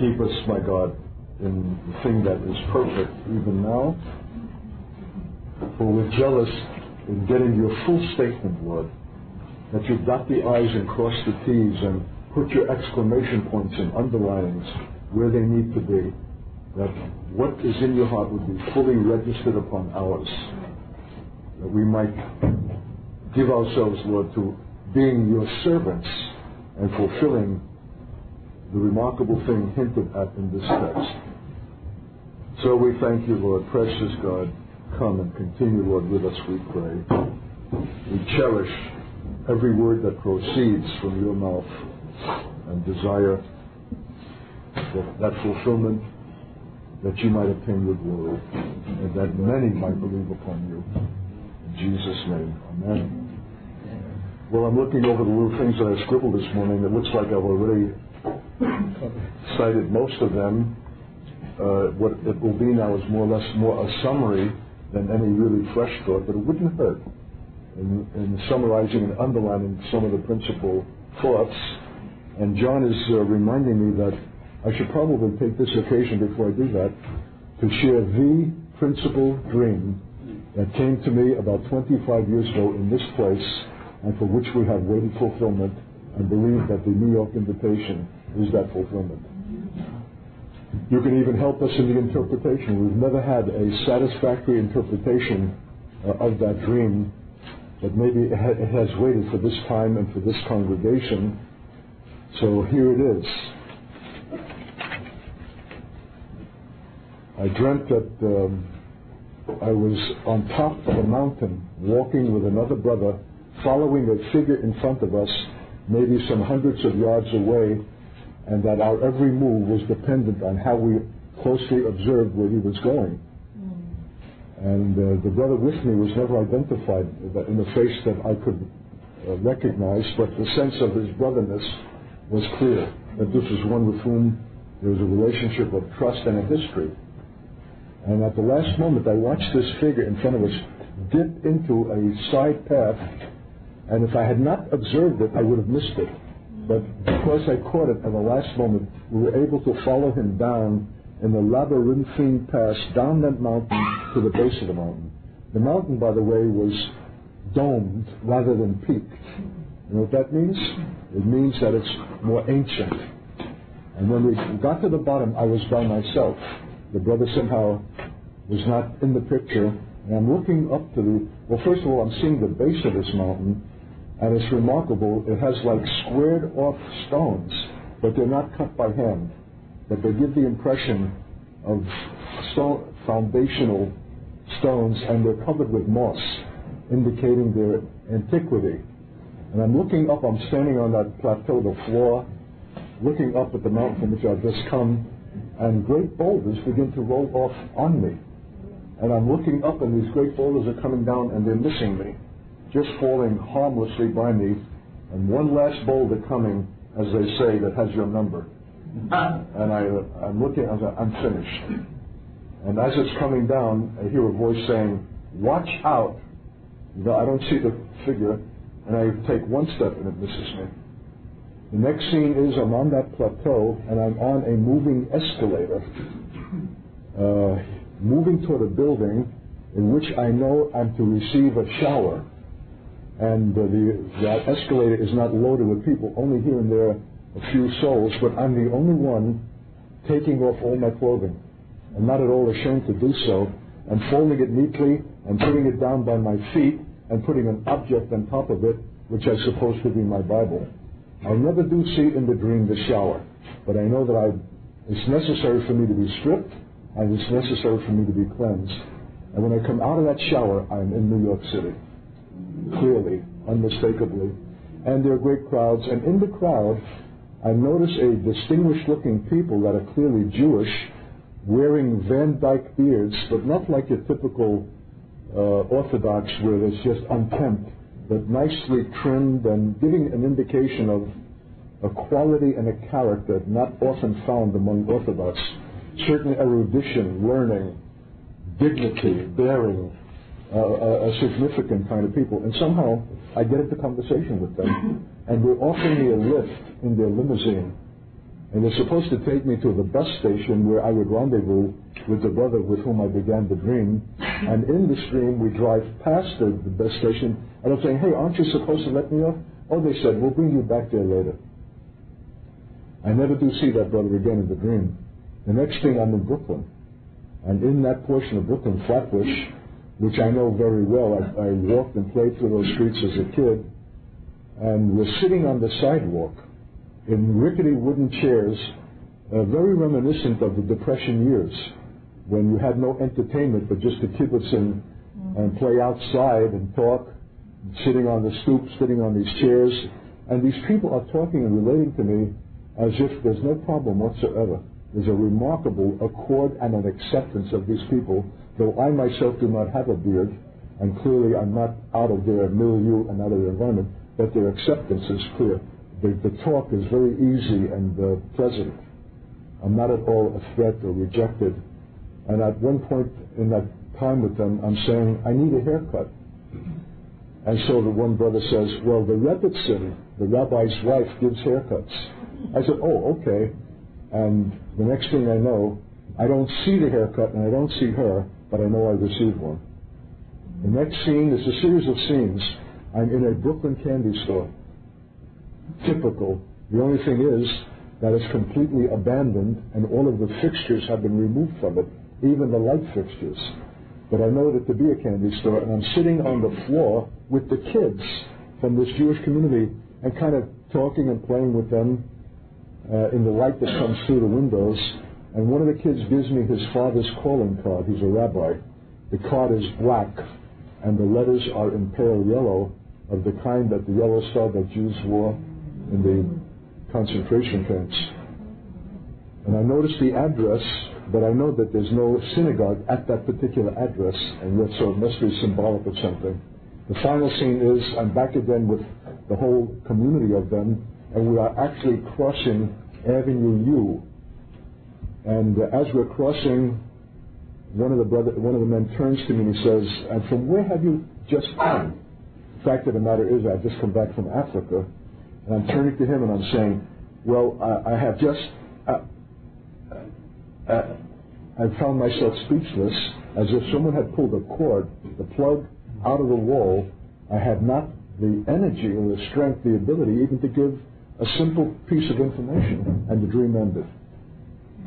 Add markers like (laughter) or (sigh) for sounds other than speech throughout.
keep us, my God, in the thing that is perfect even now. For we're jealous in getting your full statement, Lord, that you dot the I's and cross the T's and put your exclamation points and underlinings where they need to be, that what is in your heart would be fully registered upon ours, that we might give ourselves, Lord, to being your servants and fulfilling the remarkable thing hinted at in this text. So we thank you, Lord, precious God. Come and continue, Lord, with us, we pray. We cherish every word that proceeds from your mouth and desire that, fulfillment that you might obtain your glory and that many might believe upon you. In Jesus' name, amen. Well, I'm looking over the little things that I scribbled this morning. It looks like I've already cited most of them. Uh, what it will be now is more or less more a summary than any really fresh thought, but it wouldn't hurt in, in summarizing and underlining some of the principal thoughts. And John is uh, reminding me that I should probably take this occasion before I do that to share the principal dream that came to me about 25 years ago in this place and for which we have waited fulfillment and believe that the New York invitation is that fulfillment. You can even help us in the interpretation. We've never had a satisfactory interpretation uh, of that dream, but maybe it, ha- it has waited for this time and for this congregation. So here it is. I dreamt that um, I was on top of a mountain walking with another brother, following a figure in front of us, maybe some hundreds of yards away, and that our every move was dependent on how we closely observed where he was going. And uh, the brother with me was never identified in the face that I could uh, recognize, but the sense of his brotherness was clear that this was one with whom there was a relationship of trust and a history. And at the last moment, I watched this figure in front of us dip into a side path, and if I had not observed it, I would have missed it. But because I caught it at the last moment, we were able to follow him down in the labyrinthine pass down that mountain to the base of the mountain. The mountain, by the way, was domed rather than peaked. You know what that means? It means that it's more ancient. And when we got to the bottom, I was by myself. The brother somehow was not in the picture. And I'm looking up to the, well, first of all, I'm seeing the base of this mountain, and it's remarkable. It has like squared off stones, but they're not cut by hand. But they give the impression of stone, foundational stones, and they're covered with moss, indicating their antiquity. And I'm looking up, I'm standing on that plateau, the floor, looking up at the mountain from which I've just come, and great boulders begin to roll off on me. And I'm looking up, and these great boulders are coming down, and they're missing me, just falling harmlessly by me. And one last boulder coming, as they say, that has your number. (laughs) And I, I'm looking, I was, I'm finished. And as it's coming down, I hear a voice saying, "Watch out!" You know, I don't see the figure, and I take one step, and it misses me. The next scene is I'm on that plateau, and I'm on a moving escalator, uh, moving toward a building in which I know I'm to receive a shower. And uh, the, that escalator is not loaded with people, only here and there a few souls, but I'm the only one taking off all my clothing. I'm not at all ashamed to do so. I'm folding it neatly and putting it down by my feet and putting an object on top of it, which I suppose to be my Bible. I never do see in the dream the shower, but I know that I, it's necessary for me to be stripped and it's necessary for me to be cleansed. And when I come out of that shower, I'm in New York City. Clearly, unmistakably. And there are great crowds. And in the crowd, I notice a distinguished looking people that are clearly Jewish, wearing Van Dyke beards, but not like your typical uh, Orthodox where it's just unkempt, but nicely trimmed and giving an indication of a quality and a character not often found among Orthodox. Certain erudition, learning, dignity, bearing, uh, a, significant kind of people. And somehow I get into conversation with them, and they're offering me a lift in their limousine. and they're supposed to take me to the bus station where I would rendezvous with the brother with whom I began the dream. And in the dream, we drive past the, the bus station, and I'm saying, hey, aren't you supposed to let me off? Oh, they said, we'll bring you back there later. I never do see that brother again in the dream. The next thing, I'm in Brooklyn. And in that portion of Brooklyn, Flatbush, which I know very well, I, I walked and played through those streets as a kid, and we're sitting on the sidewalk in rickety wooden chairs, uh, very reminiscent of the Depression years, when you had no entertainment but just to kibitz and, and play outside and talk, sitting on the stoop, sitting on these chairs. And these people are talking and relating to me as if there's no problem whatsoever. There's a remarkable accord and an acceptance of these people, though I myself do not have a beard, and clearly I'm not out of their milieu and out of their environment, but their acceptance is clear. The, the talk is very easy and uh, pleasant. I'm not at all a threat or rejected. And at one point in that time with them, I'm saying, I need a haircut. And so the one brother says, Well, the Rebbitzin, the rabbi's wife, gives haircuts. I said, Oh, okay. And the next thing I know, I don't see the haircut and I don't see her, but I know I received one. The next scene is a series of scenes. I'm in a Brooklyn candy store. Typical. The only thing is that it's completely abandoned and all of the fixtures have been removed from it, even the light fixtures. But I know it to be a candy store, and I'm sitting on the floor with the kids from this Jewish community and kind of talking and playing with them uh, in the light that comes through the windows. And one of the kids gives me his father's calling card. He's a rabbi. The card is black, and the letters are in pale yellow, of the kind that the yellow star that Jews wore in the concentration camps. And I noticed the address, but I know that there's no synagogue at that particular address, and yet so it must be symbolic of something. The final scene is I'm back again with the whole community of them, and we are actually crossing Avenue U. And uh, as we're crossing, one of the brother, one of the men turns to me and he says, "And from where have you just come?" The fact of the matter is, I've just come back from Africa, and I'm turning to him and I'm saying, "Well, I have just." Uh, uh, I found myself speechless, as if someone had pulled a cord, the plug out of the wall. I had not the energy or the strength, the ability even to give a simple piece of information, and the dream ended.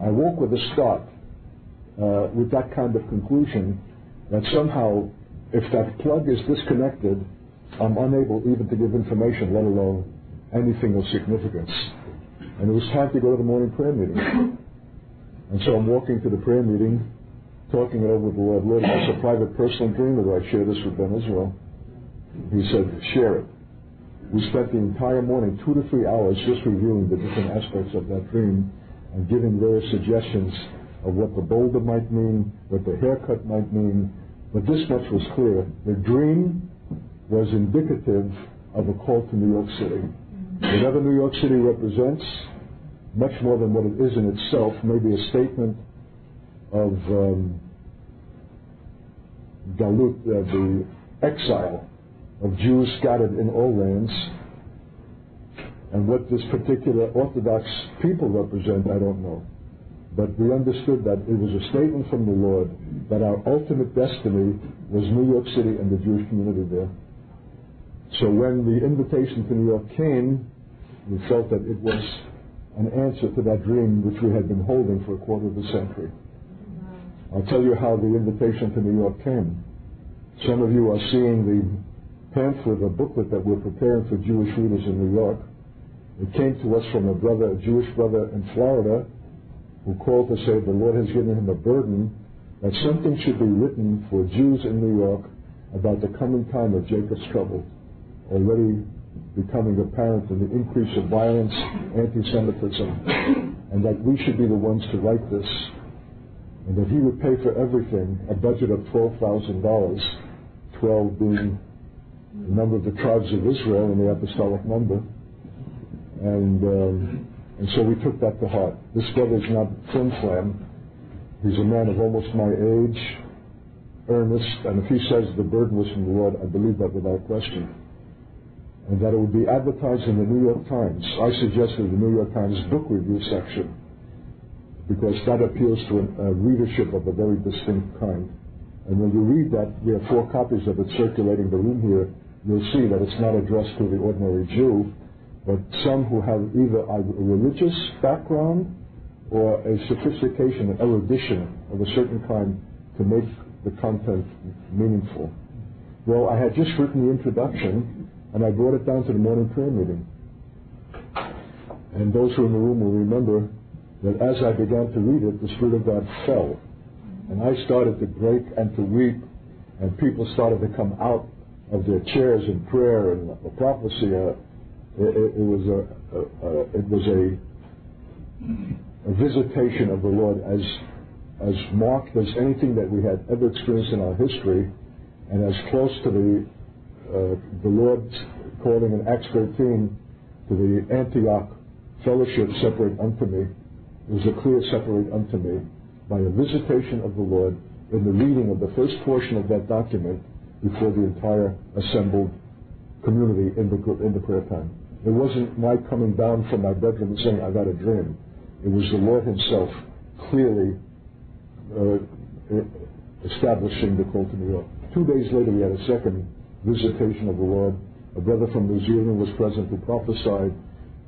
I woke with a start, uh, with that kind of conclusion that somehow, if that plug is disconnected, I'm unable even to give information, let alone anything of significance. And it was time to go to the morning prayer meeting. And so I'm walking to the prayer meeting, talking it over with the Lord. Lord, it's a private personal dream that I share this with Ben as well. He said, share it. We spent the entire morning, two to three hours, just reviewing the different aspects of that dream and giving various suggestions of what the boulder might mean, what the haircut might mean. But this much was clear. The dream was indicative of a call to New York City. Whatever New York City represents, much more than what it is in itself, may be a statement of um, Galut, uh, the exile of Jews scattered in all lands. And what this particular Orthodox people represent, I don't know. But we understood that it was a statement from the Lord that our ultimate destiny was New York City and the Jewish community there. So when the invitation to New York came, we felt that it was an answer to that dream which we had been holding for a quarter of a century. I'll tell you how the invitation to New York came. Some of you are seeing the pamphlet the booklet that we're preparing for Jewish readers in New York. It came to us from a brother, a Jewish brother in Florida, who called to say the Lord has given him a burden that something should be written for Jews in New York about the coming time of Jacob's trouble, already becoming apparent in the increase of violence, anti-Semitism, and that we should be the ones to write this, and that he would pay for everything, a budget of $12,000, 12 being the number of the tribes of Israel in the apostolic number. And, um, and so we took that to heart. This brother is not flim flam. He's a man of almost my age, earnest, and if he says the burden was from the Lord, I believe that without question. and that it would be advertised in the New York Times. I suggested the New York Times book review section because that appeals to a readership of a very distinct kind. And when you read that, we have four copies of it circulating the room here, you'll see that it's not addressed to the ordinary Jew, but some who have either a religious background or a sophistication and erudition of a certain kind to make the content meaningful. Well, I had just written the introduction, and I brought it down to the morning prayer meeting. And those who are in the room will remember that as I began to read it, the Spirit of God fell. And I started to break and to weep, and people started to come out of their chairs in prayer and prophecy. Uh, Uh, it, it, was a, a, a, it was a, a visitation of the Lord as as marked as anything that we had ever experienced in our history, and as close to the uh, the Lord calling in Acts 13 to the Antioch fellowship separate unto me it was a clear separate unto me by a visitation of the Lord in the reading of the first portion of that document before the entire assembled community in the, in the prayer time. It wasn't my coming down from my bedroom and saying, I got a dream. It was the Lord Himself clearly uh, establishing the call to New York. Two days later, we had a second visitation of the Lord. A brother from New Zealand was present who prophesied,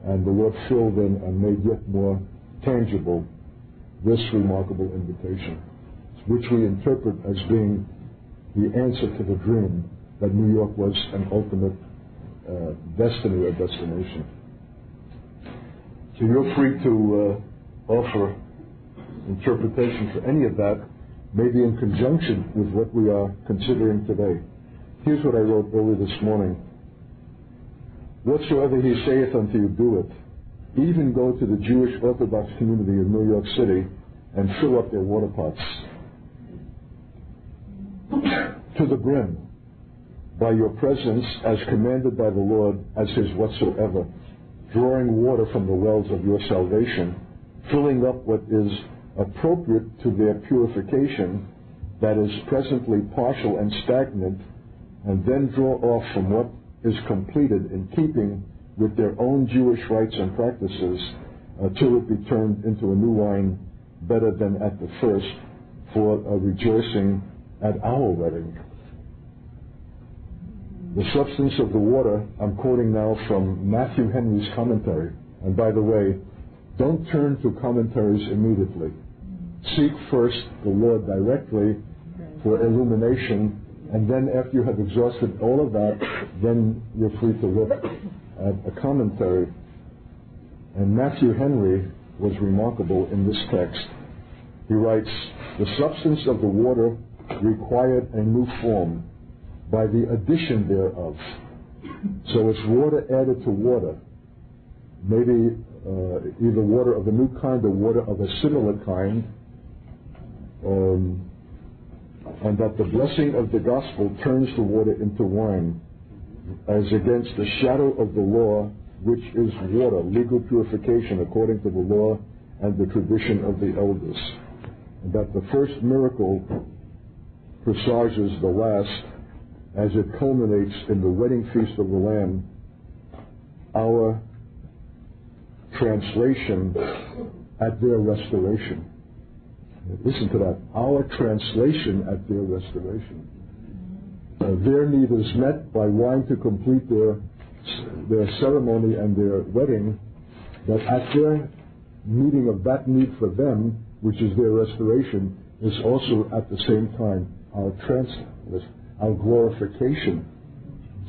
and the Lord filled in and made yet more tangible this remarkable invitation, which we interpret as being the answer to the dream that New York was an ultimate uh, destiny or destination. So you're free to uh, offer interpretation for any of that, maybe in conjunction with what we are considering today. Here's what I wrote early this morning. Whatsoever he saith unto you, do it even go to the Jewish Orthodox community in New York City and fill up their water pots to the brim by your presence as commanded by the Lord as his whatsoever, drawing water from the wells of your salvation, filling up what is appropriate to their purification that is presently partial and stagnant, and then draw off from what is completed in keeping with their own Jewish rites and practices uh, till it be turned into a new wine better than at the first for a rejoicing at our wedding. The substance of the water, I'm quoting now from Matthew Henry's commentary. And by the way, don't turn to commentaries immediately. Seek first the Lord directly for illumination, and then after you have exhausted all of that, then you're free to look at a commentary, and Matthew Henry was remarkable in this text. He writes, The substance of the water required a new form by the addition thereof. So it's water added to water. Maybe uh, either water of a new kind or water of a similar kind. Um, and that the blessing of the gospel turns the water into wine as against the shadow of the law, which is water, legal purification according to the law and the tradition of the elders. And that the first miracle presages the last as it culminates in the wedding feast of the Lamb, our translation at their restoration. Listen to that. Our translation at their restoration uh, their need is met by wine to complete their their ceremony and their wedding, but at their meeting of that need for them, which is their restoration, is also at the same time our trans our glorification.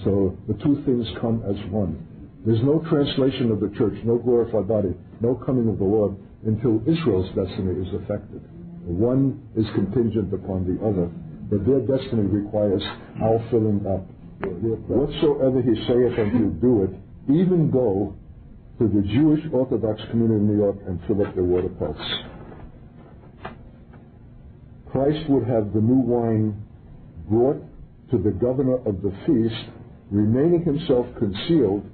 So the two things come as one. There's no translation of the church, no glorified body, no coming of the Lord until Israel's destiny is effected. One is contingent upon the other but their destiny requires our filling up. Whatsoever he saith unto you, do it. Even go to the Jewish Orthodox community in New York and fill up their water pots. Christ would have the new wine brought to the governor of the feast, remaining himself concealed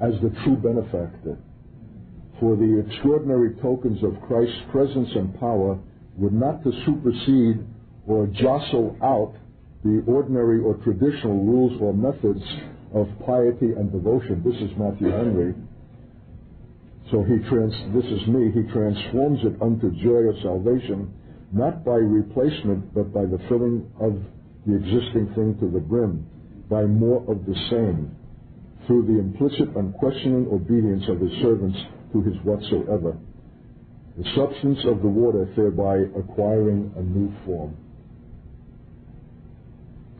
as the true benefactor. For the extraordinary tokens of Christ's presence and power were not to supersede or jostle out the ordinary or traditional rules or methods of piety and devotion. This is Matthew Henry. So he trans, this is me, he transforms it unto joy of salvation, not by replacement, but by the filling of the existing thing to the brim, by more of the same, through the implicit unquestioning obedience of his servants to his whatsoever, the substance of the water thereby acquiring a new form.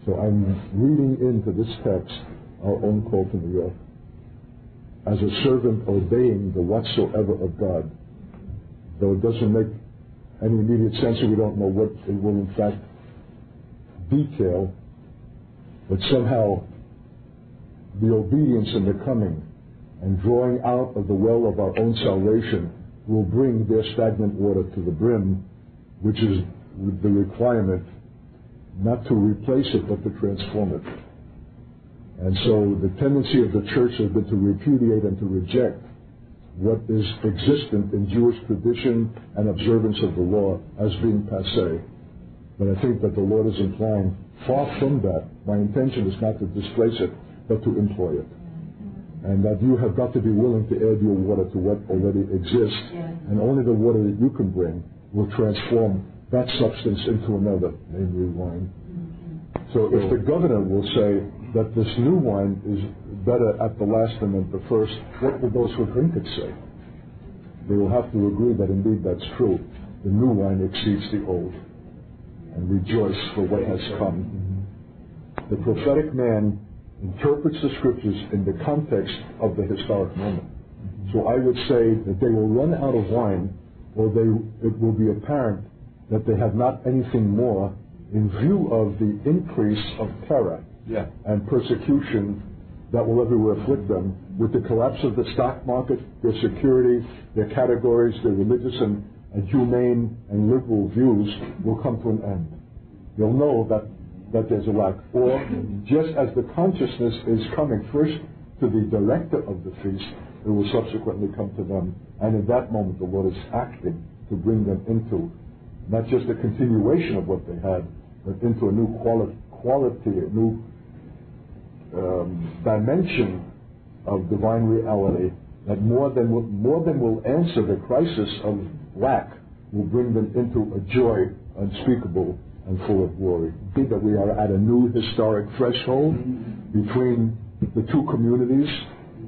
So I'm reading into this text our own call to New York as a servant obeying the whatsoever of God. Though it doesn't make any immediate sense we don't know what it will in fact detail, but somehow the obedience in the coming and drawing out of the well of our own salvation will bring their stagnant water to the brim, which is the requirement not to replace it but to transform it. And so the tendency of the church has been to repudiate and to reject what is existent in Jewish tradition and observance of the law as being passe. But I think that the Lord is implying far from that. My intention is not to displace it, but to employ it. And that you have got to be willing to add your water to what already exists. And only the water that you can bring will transform that substance into another, namely wine. Mm-hmm. So if the governor will say, that this new wine is better at the last than at the first, what will those who drink it say? They will have to agree that indeed that's true. The new wine exceeds the old and rejoice for what has come. The prophetic man interprets the scriptures in the context of the historic moment. So I would say that they will run out of wine or they, it will be apparent that they have not anything more in view of the increase of terror yeah. and persecution that will everywhere afflict them. With the collapse of the stock market, their security, their categories, their religious and, and humane and liberal views will come to an end. You'll know that, that there's a lack. Or just as the consciousness is coming first to the director of the feast, it will subsequently come to them. And in that moment, the Lord is acting to bring them into not just a continuation of what they had, but into a new quality, quality a new um, dimension of divine reality that more than more than will answer the crisis of lack will bring them into a joy unspeakable and full of glory. Think that we are at a new historic threshold between the two communities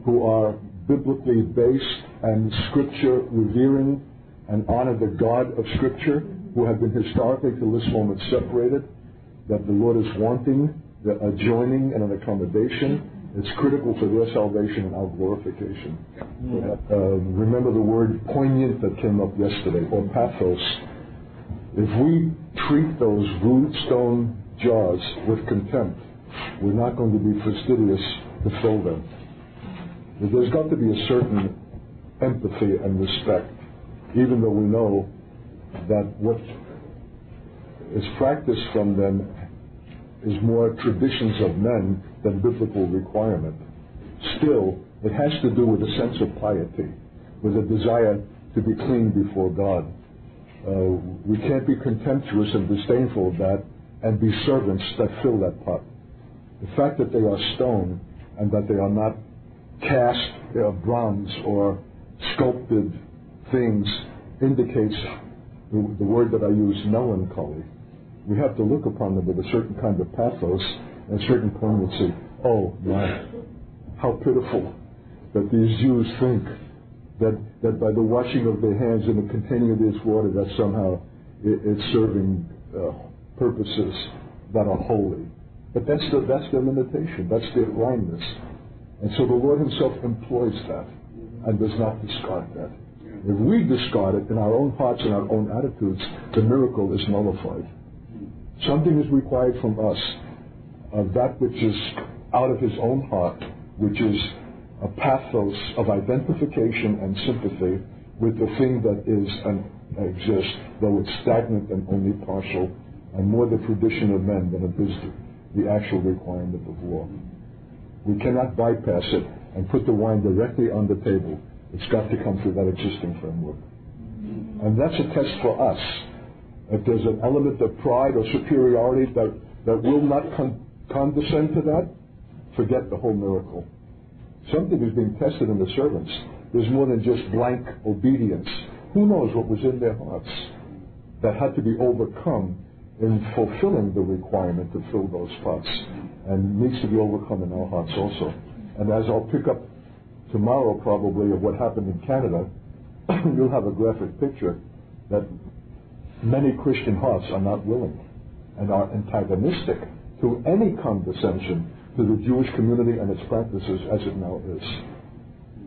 who are biblically based and scripture revering and honor the God of scripture who have been historically to this moment separated, that the Lord is wanting a joining and an accommodation. It's critical for their salvation and our glorification. Uh, remember the word poignant that came up yesterday, or pathos. If we treat those rude stone jars with contempt, we're not going to be fastidious to fill them. There's got to be a certain empathy and respect, even though we know that what is practiced from them is more traditions of men than biblical requirement. Still, it has to do with a sense of piety, with a desire to be clean before God. Uh, we can't be contemptuous and disdainful of that and be servants that fill that pot. The fact that they are stone and that they are not cast of bronze or sculpted things indicates the, the word that I use, melancholy we have to look upon them with a certain kind of pathos and a certain poignancy. Oh my, how pitiful that these Jews think that, that by the washing of their hands and the containing of this water that somehow it, it's serving uh, purposes that are holy. But that's, the, that's their limitation. That's their blindness. And so the Lord himself employs that and does not discard that. If we discard it in our own hearts and our own attitudes, the miracle is nullified. Something is required from us of that which is out of his own heart, which is a pathos of identification and sympathy with the thing that is and exists, though it's stagnant and only partial, and more the tradition of men than it is the actual requirement of law. We cannot bypass it and put the wine directly on the table. It's got to come through that existing framework. And that's a test for us if there's an element of pride or superiority that, that will not con- condescend to that, forget the whole miracle. Something is being tested in the servants. There's more than just blank obedience. Who knows what was in their hearts that had to be overcome in fulfilling the requirement to fill those pots and needs to be overcome in our hearts also. And as I'll pick up tomorrow probably of what happened in Canada, (clears throat) you'll have a graphic picture that many Christian hearts are not willing and are antagonistic to any condescension to the Jewish community and its practices as it now is.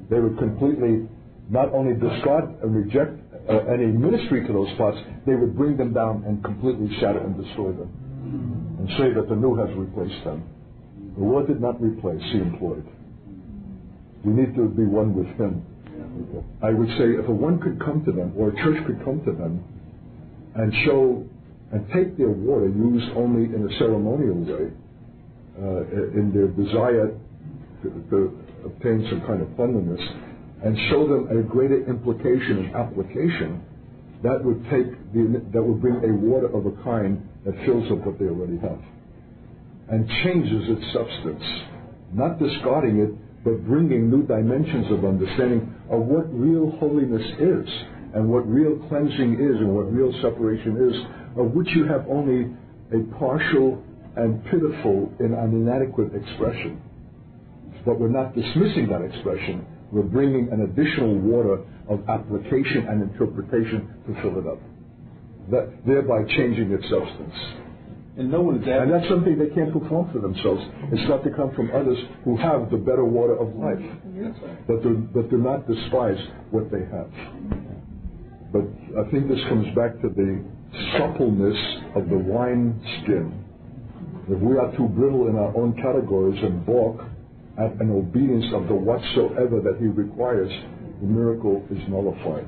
They would completely not only discard and reject uh, any ministry to those spots, they would bring them down and completely shatter and destroy them and say that the new has replaced them. The Lord did not replace, He employed. We need to be one with Him. I would say if a one could come to them, or a church could come to them, and show and take their water used only in a ceremonial way, uh, in their desire to, to obtain some kind of cleanliness, and show them a greater implication and application, that would take the, that would bring a water of a kind that fills up what they already have, and changes its substance, not discarding it, but bringing new dimensions of understanding of what real holiness is, and what real cleansing is, and what real separation is, of which you have only a partial and pitiful and an inadequate expression. But we're not dismissing that expression. We're bringing an additional water of application and interpretation to fill it up, that, thereby changing its substance. And no one is And that's something they can't perform for themselves. It's got to come from others who have the better water of life, but do, but do not despise what they have. But I think this comes back to the suppleness of the wine skin. If we are too brittle in our own categories and balk at an obedience of the whatsoever that he requires, the miracle is nullified.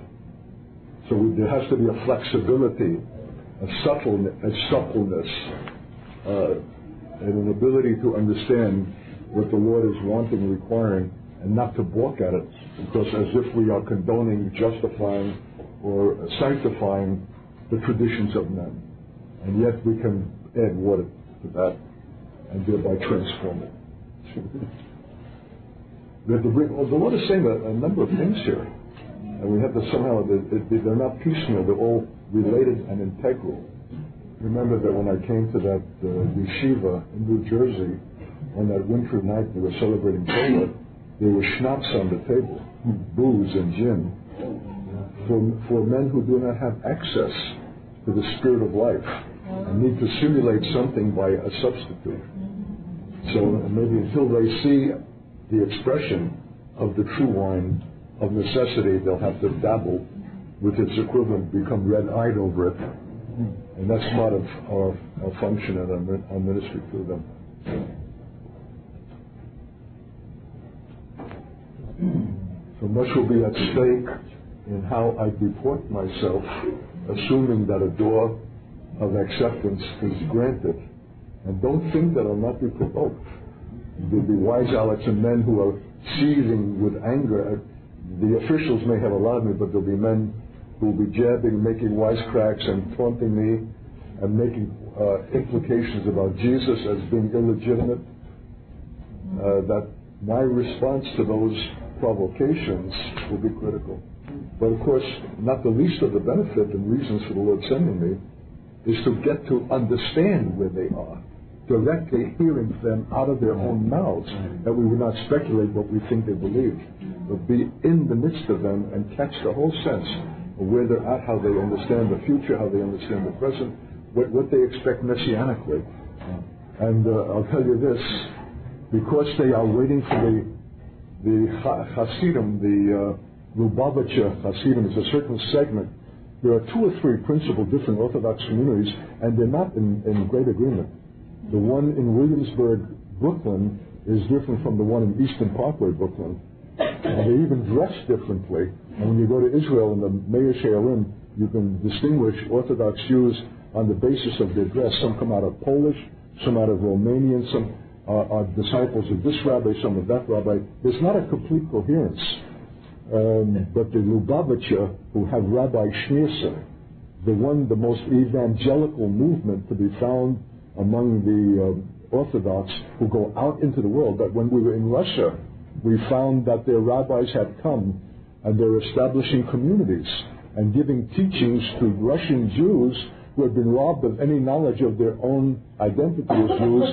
So there has to be a flexibility, a suppleness, a suppleness uh, and an ability to understand what the Lord is wanting, requiring, and not to balk at it, because as if we are condoning, justifying, or sanctifying the traditions of men. And yet we can add water to that and thereby transform it. (laughs) we have to bring, well, the Lord is saying a, a number of things here. And we have to somehow, they're not piecemeal, they're all related and integral. Remember that when I came to that uh, yeshiva in New Jersey on that wintry night they were celebrating Torah, there was schnapps on the table, booze and gin, for, for men who do not have access to the spirit of life and need to simulate something by a substitute. So maybe until they see the expression of the true wine of necessity, they'll have to dabble with its equivalent, become red-eyed over it. And that's part of our, our function and our, our ministry to them. So much will be at stake in how I deport myself, assuming that a door of acceptance is granted. And don't think that I'll not be provoked. There'll be wise alecks and men who are seething with anger. The officials may have allowed me, but there'll be men who will be jabbing, making wisecracks and taunting me and making uh, implications about Jesus as being illegitimate. Uh, that my response to those provocations will be critical. But of course, not the least of the benefit and reasons for the Lord sending me is to get to understand where they are, directly hearing them out of their own mouths, that we would not speculate what we think they believe, but be in the midst of them and catch the whole sense of where they're at, how they understand the future, how they understand the present, what, what they expect messianically. And uh, I'll tell you this, because they are waiting for the the Hasidim, the uh, Lubavitcher Hasidim is a certain segment. There are two or three principal different Orthodox communities, and they're not in, in great agreement. The one in Williamsburg, Brooklyn, is different from the one in Eastern Parkway, Brooklyn. And they even dress differently. And when you go to Israel in the Meah Shearim, you can distinguish Orthodox Jews on the basis of their dress. Some come out of Polish, some out of Romanian, some are, are disciples of this rabbi, some of that rabbi. There's not a complete coherence. Um, but the Lubavitcher, who have Rabbi Schneerson, the one, the most evangelical movement to be found among the uh, Orthodox who go out into the world. But when we were in Russia, we found that their rabbis had come and they're establishing communities and giving teachings to Russian Jews who had been robbed of any knowledge of their own identity as Jews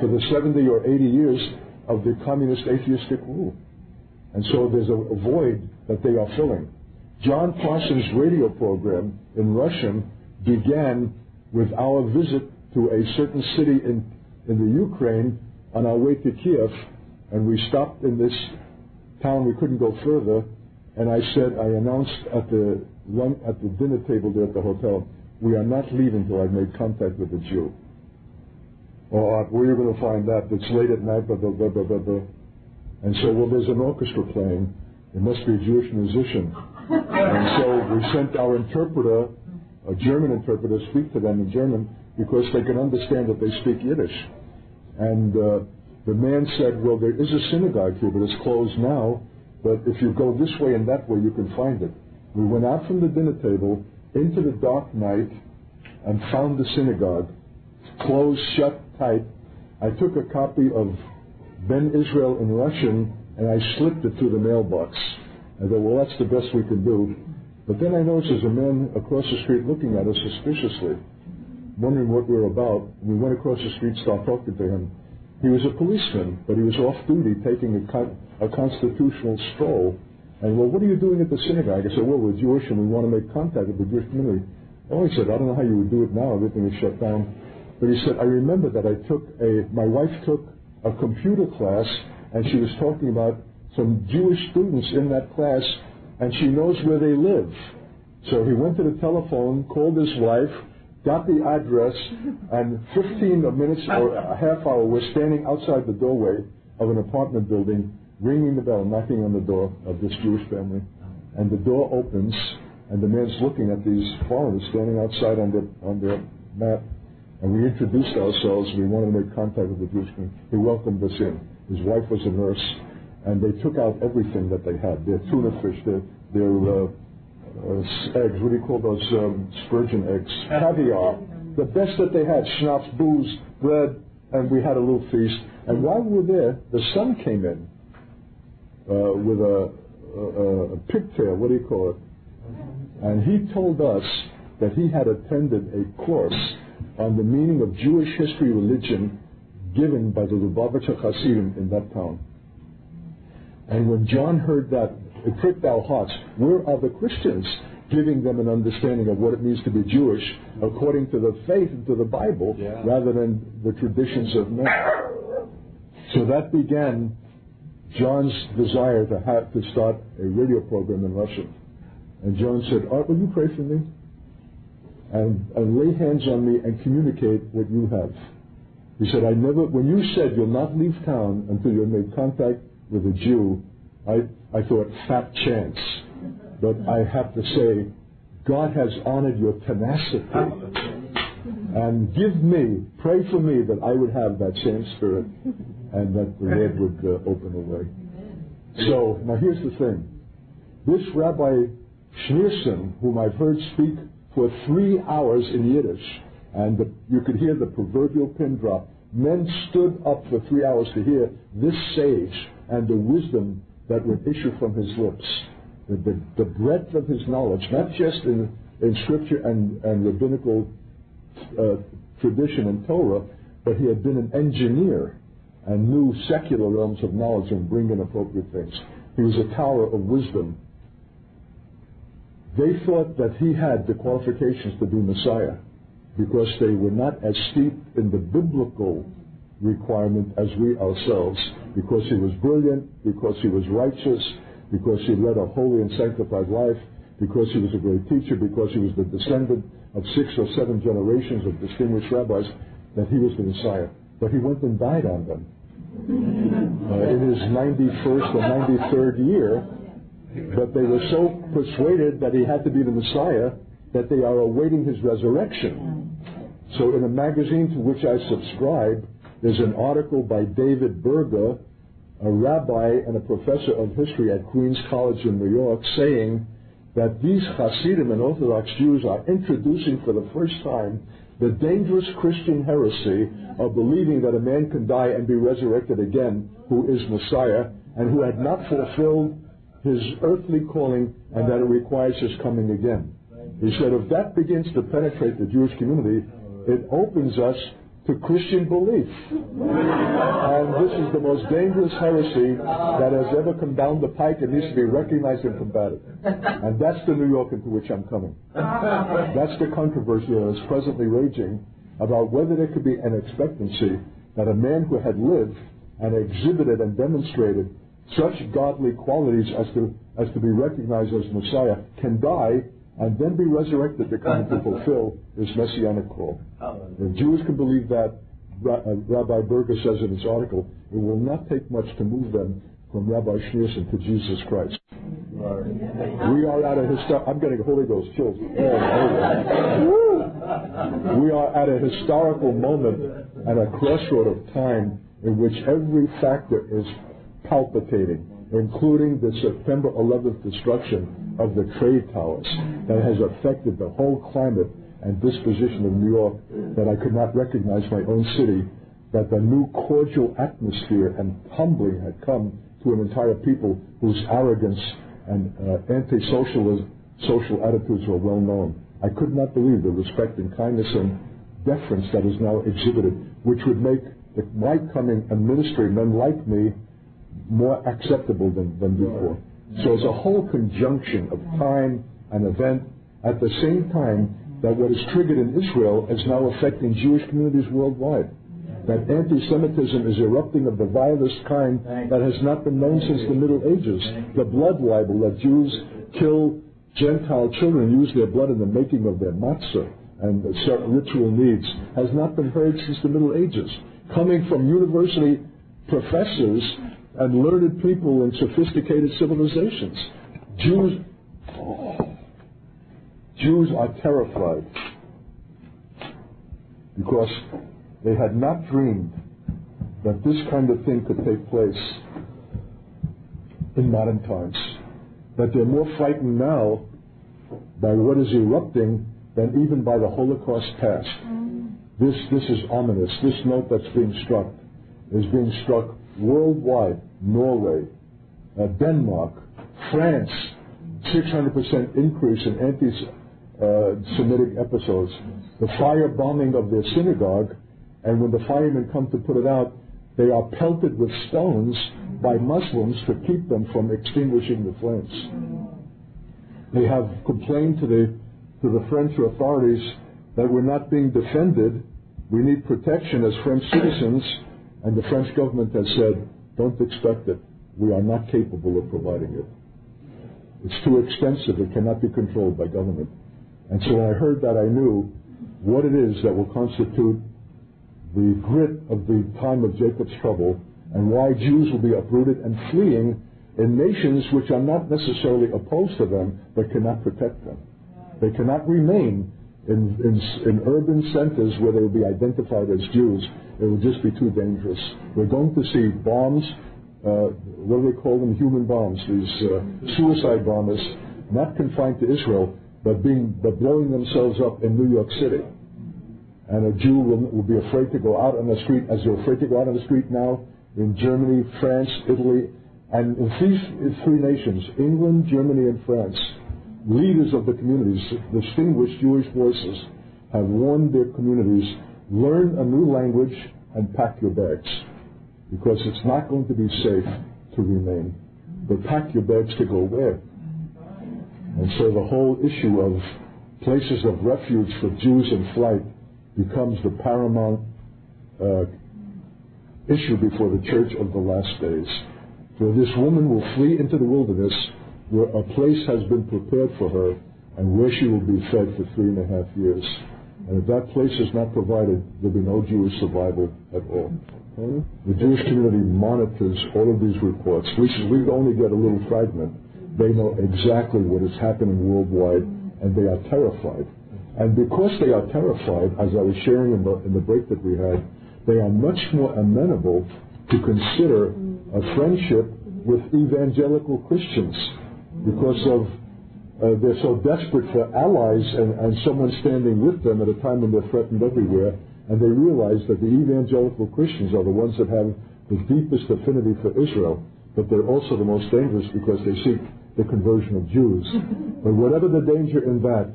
for the 70 or 80 years of the communist atheistic rule. And so there's a, void that they are filling. John Parsons' radio program in Russian began with our visit to a certain city in, in the Ukraine on our way to Kiev, and we stopped in this town. We couldn't go further, and I said, I announced at the at the dinner table there at the hotel, we are not leaving till I've made contact with a Jew. Or where are you going to find that? It's late at night, blah, blah, blah, blah, blah, blah. And so, well, there's an orchestra playing. It must be a Jewish musician. and so we sent our interpreter, a German interpreter, speak to them in German because they can understand that they speak Yiddish. And uh, the man said, well, there is a synagogue here, but it's closed now. But if you go this way and that way, you can find it. We went out from the dinner table into the dark night and found the synagogue, closed, shut tight. I took a copy of Ben Israel in Russian and I slipped it through the mailbox. I thought, well, that's the best we can do. But then I noticed there's a man across the street looking at us suspiciously, wondering what we we're about. We went across the street, started talking to him. He was a policeman, but he was off duty taking a, con- a constitutional stroll. And well, what are you doing at the synagogue? I said, well, we're Jewish and we want to make contact with the Jewish community. Oh, he said, I don't know how you would do it now. Everything is shut down. But he said, I remember that I took a, my wife took a computer class and she was talking about some Jewish students in that class and she knows where they live. So he went to the telephone, called his wife, got the address, and 15 minutes or a half hour, we're standing outside the doorway of an apartment building, ringing the bell, knocking on the door of this Jewish family. And the door opens, and the man's looking at these foreigners standing outside on their, on their mat. And we introduced ourselves. We wanted to make contact with the Jewish community. He welcomed us in. His wife was a nurse, and they took out everything that they had: their tuna fish, their their uh, uh, eggs. What do you call those um, sturgeon eggs? Caviar. The best that they had: schnapps, booze, bread, and we had a little feast. And while we were there, the son came in uh, with a, a, a pigtail. What do you call it? And he told us that he had attended a course on the meaning of Jewish history religion given by the Lubavitcher Hasidim in that town. And when John heard that, it pricked our hearts. Where are the Christians giving them an understanding of what it means to be Jewish according to the faith and to the Bible yeah. rather than the traditions of men? So that began John's desire to have to start a radio program in Russian. And John said, Art, will you pray for me? And, and lay hands on me and communicate what you have. He said, I never, when you said you'll not leave town until you made contact with a Jew, I, I thought, fat chance. But I have to say, God has honored your tenacity. And give me, pray for me that I would have that same spirit and that the Lord would uh, open a way. So, now here's the thing. This Rabbi Schneerson, whom I've heard speak for three hours in Yiddish, and the, you could hear the proverbial pin drop. Men stood up for three hours to hear this sage and the wisdom that would issue from his lips. The, the, the breadth of his knowledge, not just in, in scripture and, and rabbinical uh, tradition and Torah, but he had been an engineer and knew secular realms of knowledge and bring in appropriate things. He was a tower of wisdom they thought that he had the qualifications to be Messiah because they were not as steep in the biblical requirement as we ourselves, because he was brilliant, because he was righteous, because he led a holy and sanctified life, because he was a great teacher, because he was the descendant of six or seven generations of distinguished rabbis, that he was the Messiah. But he went and died on them. Uh, in his 91st or 93rd year, but they were so persuaded that he had to be the Messiah that they are awaiting his resurrection. So in a magazine to which I subscribe, there's an article by David Berger, a rabbi and a professor of history at Queens College in New York, saying that these Hasidim and Orthodox Jews are introducing for the first time the dangerous Christian heresy of believing that a man can die and be resurrected again who is Messiah and who had not fulfilled his earthly calling and that it requires his coming again. He said if that begins to penetrate the Jewish community, it opens us to Christian belief. And this is the most dangerous heresy that has ever come down the pike and needs to be recognized and combated. And that's the New York into which I'm coming. That's the controversy that is presently raging about whether there could be an expectancy that a man who had lived and exhibited and demonstrated such godly qualities as to, as to be recognized as Messiah can die and then be resurrected to come to (laughs) fulfill his messianic call. If Jews can believe that, uh, Rabbi Berger says in his article, it will not take much to move them from Rabbi Schneerson to Jesus Christ. We are at a historic. I'm getting Holy Ghost chills. (laughs) we are at a historical moment at a crossroad of time in which every factor is palpitating, including the September 11th destruction of the trade towers that has affected the whole climate and disposition of New York that I could not recognize my own city, that the new cordial atmosphere and humbling had come to an entire people whose arrogance and uh, anti-social social attitudes were well known. I could not believe the respect and kindness and deference that is now exhibited, which would make the my coming and ministry men like me more acceptable than, than before. So it's a whole conjunction of time and event at the same time that what is triggered in Israel is now affecting Jewish communities worldwide. That anti-Semitism is erupting of the vilest kind that has not been known since the Middle Ages. The blood libel that Jews kill Gentile children, use their blood in the making of their matzah and certain ritual needs, has not been heard since the Middle Ages. Coming from university professors and learned people in sophisticated civilizations. Jews, Jews are terrified because they had not dreamed that this kind of thing could take place in modern times. That they're more frightened now by what is erupting than even by the Holocaust past. This, this is ominous. This note that's being struck is being struck worldwide. Norway, uh, Denmark, France, 600% increase in anti-Semitic episodes. The firebombing of their synagogue, and when the firemen come to put it out, they are pelted with stones by Muslims to keep them from extinguishing the flames. They have complained to the to the French authorities that we're not being defended. We need protection as French citizens, and the French government has said, don't expect it. We are not capable of providing it. It's too expensive. It cannot be controlled by government. And so when I heard that, I knew what it is that will constitute the grit of the time of Jacob's trouble and why Jews will be uprooted and fleeing in nations which are not necessarily opposed to them but cannot protect them. They cannot remain in, in, in urban centers where they will be identified as Jews it will just be too dangerous. We're going to see bombs, uh, what do they call them? Human bombs, these uh, suicide bombers, not confined to Israel, but being but blowing themselves up in New York City. And a Jew will, will be afraid to go out on the street, as they're afraid to go out on the street now in Germany, France, Italy, and in these three nations, England, Germany, and France, leaders of the communities, distinguished Jewish voices, have warned their communities learn a new language and pack your bags because it's not going to be safe to remain. But pack your bags to go where? And so the whole issue of places of refuge for Jews in flight becomes the paramount uh, issue before the church of the last days. For this woman will flee into the wilderness where a place has been prepared for her and where she will be fed for three and a half years. And if that place is not provided, there'll be no Jewish survival at all. The Jewish community monitors all of these reports. We, we only get a little fragment. They know exactly what is happening worldwide, and they are terrified. And because they are terrified, as I was sharing in the, in the break that we had, they are much more amenable to consider a friendship with evangelical Christians because of uh, they're so desperate for allies and, and someone standing with them at a time when they're threatened everywhere, and they realize that the evangelical Christians are the ones that have the deepest affinity for Israel, but they're also the most dangerous because they seek the conversion of Jews. (laughs) but whatever the danger in that,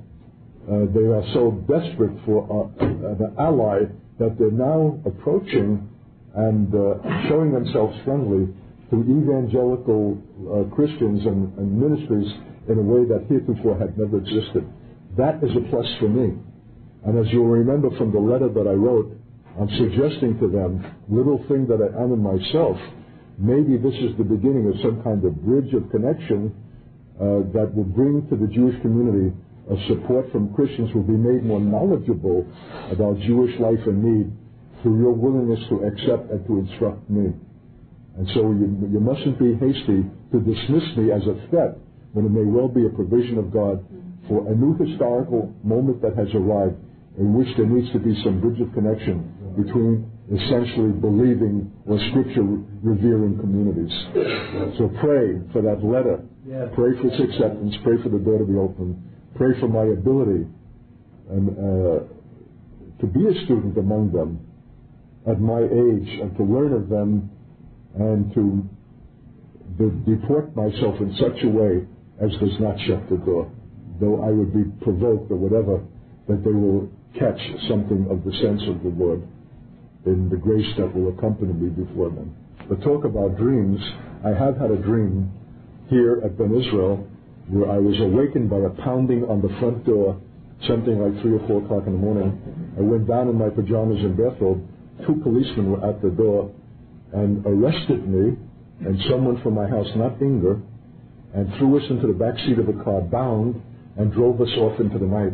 uh, they are so desperate for uh, an ally that they're now approaching and uh, showing themselves friendly to evangelical uh, Christians and, and ministries in a way that heretofore had never existed. That is a plus for me. And as you'll remember from the letter that I wrote, I'm suggesting to them, little thing that I am in myself, maybe this is the beginning of some kind of bridge of connection uh, that will bring to the Jewish community a support from Christians who will be made more knowledgeable about Jewish life and need through your willingness to accept and to instruct me. And so you, you mustn't be hasty to dismiss me as a threat when it may well be a provision of God for a new historical moment that has arrived in which there needs to be some bridge of connection between essentially believing or scripture revering communities. So pray for that letter. Pray for its acceptance. Pray for the door to be open. Pray for my ability and, uh, to be a student among them at my age and to learn of them and to deport myself in such a way as does not shut the door. Though I would be provoked or whatever, that they will catch something of the sense of the Lord in the grace that will accompany me before them. But talk about dreams. I have had a dream here at Ben Israel where I was awakened by a pounding on the front door, something like 3 or 4 o'clock in the morning. I went down in my pajamas and bathrobe. Two policemen were at the door and arrested me and someone from my house, not Inga, and threw us into the back seat of a car bound and drove us off into the night.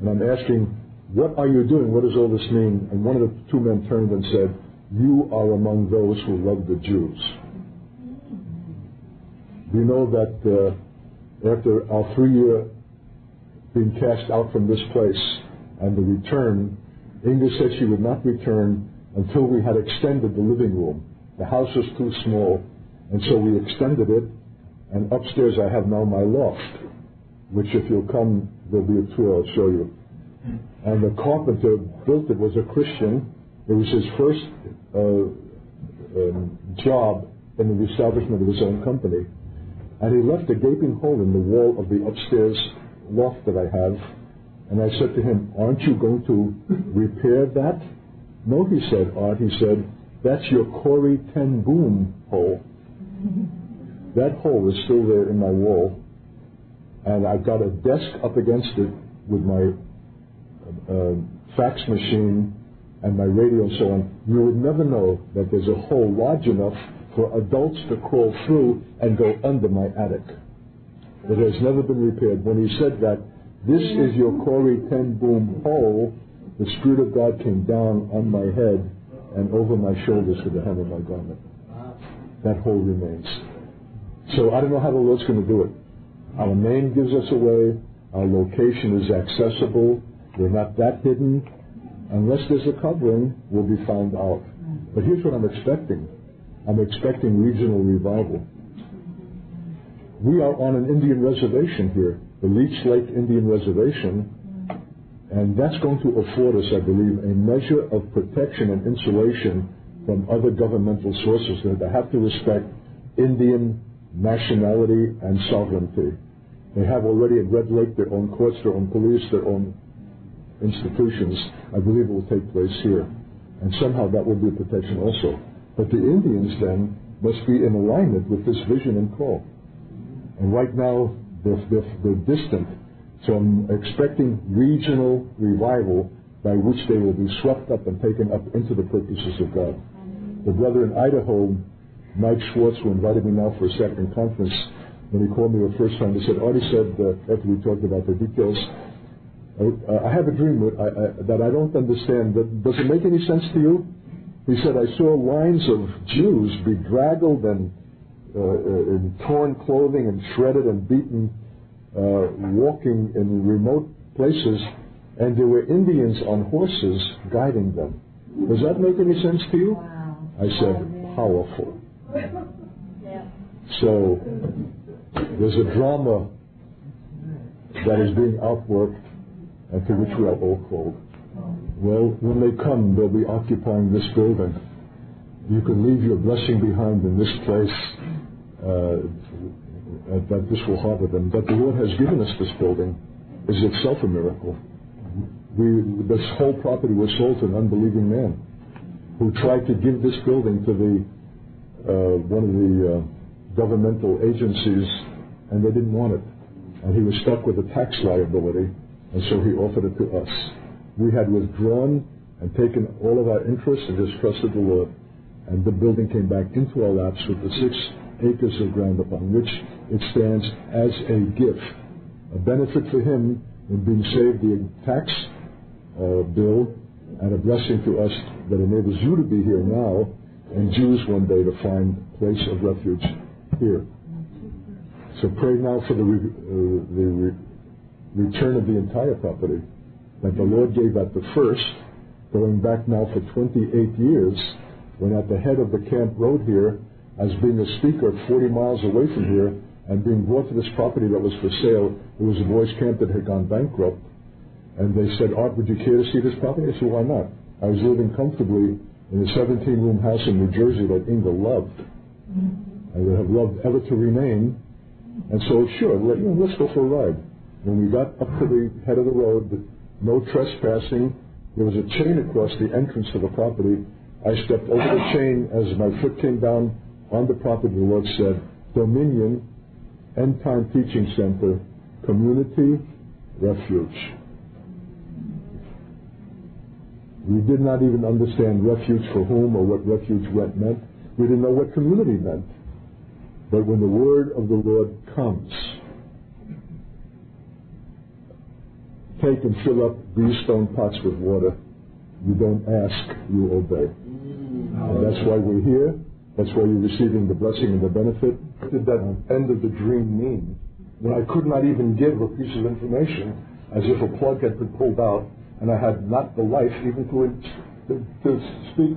And I'm asking, what are you doing? What does all this mean? And one of the two men turned and said, you are among those who love the Jews. We know that uh, after our three-year being cast out from this place and the return, Inga said she would not return until we had extended the living room. The house was too small, and so we extended it, and upstairs I have now my loft, which if you'll come, there'll be a tour, I'll show you. And the carpenter built it was a Christian. It was his first uh, um, job in the establishment of his own company. And he left a gaping hole in the wall of the upstairs loft that I have. And I said to him, Aren't you going to repair that? No, he said, Art. He said, That's your Corrie ten Boom hole. That hole is still there in my wall. And I've got a desk up against it with my uh, fax machine and my radio and so on, you would never know that there's a hole large enough for adults to crawl through and go under my attic. It has never been repaired. When he said that, this is your Corrie ten Boom hole, the Spirit of God came down on my head and over my shoulders to the hem of my garment. That hole remains. So I don't know how the Lord's going to do it. Our name gives us away. Our location is accessible. We're not that hidden. Unless there's a covering, we'll be found out. But here's what I'm expecting. I'm expecting regional revival. We are on an Indian reservation here, the Leech Lake Indian Reservation, and that's going to afford us, I believe, a measure of protection and insulation from other governmental sources that have to respect Indian nationality and sovereignty. They have already at Red Lake their own courts, their own police, their own institutions, I believe it will take place here. And somehow that will be a protection also. But the Indians then must be in alignment with this vision and call. And right now, they're, they're, they're distant. So I'm expecting regional revival by which they will be swept up and taken up into the purposes of God. The brother in Idaho, Mike Schwartz, who invited me now for a second conference, when he called me the first time, he said, Artie said, uh, after we talked about the details, I, I have a dream that I, I, that I don't understand. That, does it make any sense to you? He said, I saw lines of Jews bedraggled and uh, uh, in torn clothing and shredded and beaten, uh, walking in remote places, and there were Indians on horses guiding them. Does that make any sense to you? Wow. I said, powerful. So there's a drama that is being outworked and to which we are all called. Well, when they come, they'll be occupying this building. You can leave your blessing behind in this place uh, that this will harbor them. But the Lord has given us this building is itself a miracle. We, this whole property was sold to an unbelieving man who tried to give this building to the uh, one of the uh, governmental agencies, and they didn't want it. And he was stuck with a tax liability, and so he offered it to us. We had withdrawn and taken all of our interest and just trusted the Lord. And the building came back into our laps with the six acres of ground upon which it stands as a gift, a benefit for him in being saved the tax uh, bill and a blessing to us that enables you to be here now and Jews one day to find place of refuge here. So pray now for the, re- uh, the re- return of the entire property that the Lord gave at the first, going back now for 28 years, when at the head of the camp road here, as being a speaker 40 miles away from here, and being brought to this property that was for sale, it was a boys' camp that had gone bankrupt. And they said, Art, would you care to see this property? I said, why not? I was living comfortably in a 17-room house in New Jersey that Inga loved. Mm-hmm. I would have loved ever to remain. And so, sure, let, you know, let's go for a ride. When we got up to the head of the road, no trespassing, there was a chain across the entrance to the property. I stepped over the (coughs) chain as my foot came down on the property. The Lord said, Dominion, End Time Teaching Center, Community, Refuge. We did not even understand refuge for whom or what refuge meant. We didn't know what community meant. But when the word of the Lord comes, take and fill up these stone pots with water. You don't ask, you obey. Mm. And that's why we're here. That's why you're receiving the blessing and the benefit. What did that end of the dream mean? When I could not even give a piece of information, as if a plug had been pulled out, and I had not the life even to, to speak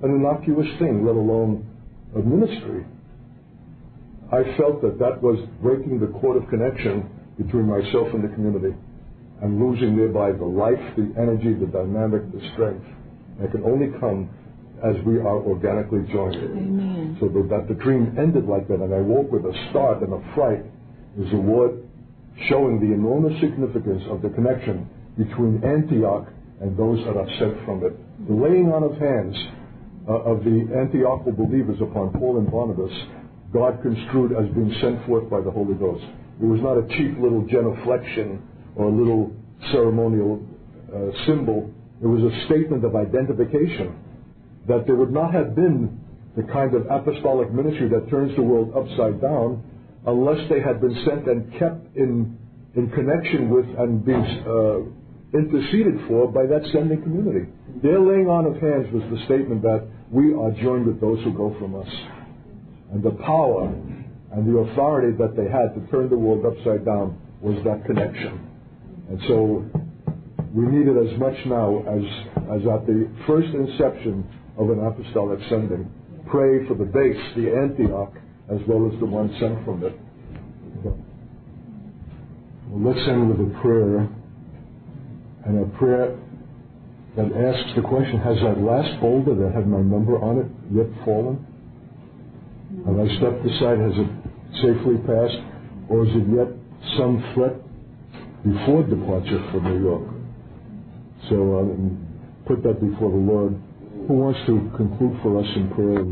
an innocuous thing, let alone a ministry. I felt that that was breaking the cord of connection between myself and the community and losing thereby the life, the energy, the dynamic, the strength that can only come as we are organically joined. Amen. So that the dream ended like that, and I woke with a start and a fright, is a word showing the enormous significance of the connection between Antioch and those that are sent from it. The laying on of hands uh, of the Antiochal believers upon Paul and Barnabas, God construed as being sent forth by the Holy Ghost. It was not a cheap little genuflection or a little ceremonial uh, symbol. It was a statement of identification that there would not have been the kind of apostolic ministry that turns the world upside down unless they had been sent and kept in, in connection with and being uh, interceded for by that sending community. Their laying on of hands was the statement that we are joined with those who go from us. And the power and the authority that they had to turn the world upside down was that connection. And so we need it as much now as, as at the first inception of an apostolic sending. Pray for the base, the Antioch, as well as the one sent from it. Well, let's end with a prayer, and a prayer that asks the question, has that last boulder that had my number on it yet fallen? Have I stepped aside? Has it safely passed? Or is it yet some threat before departure for New York? So um, put that before the Lord. Who wants to conclude for us in prayer?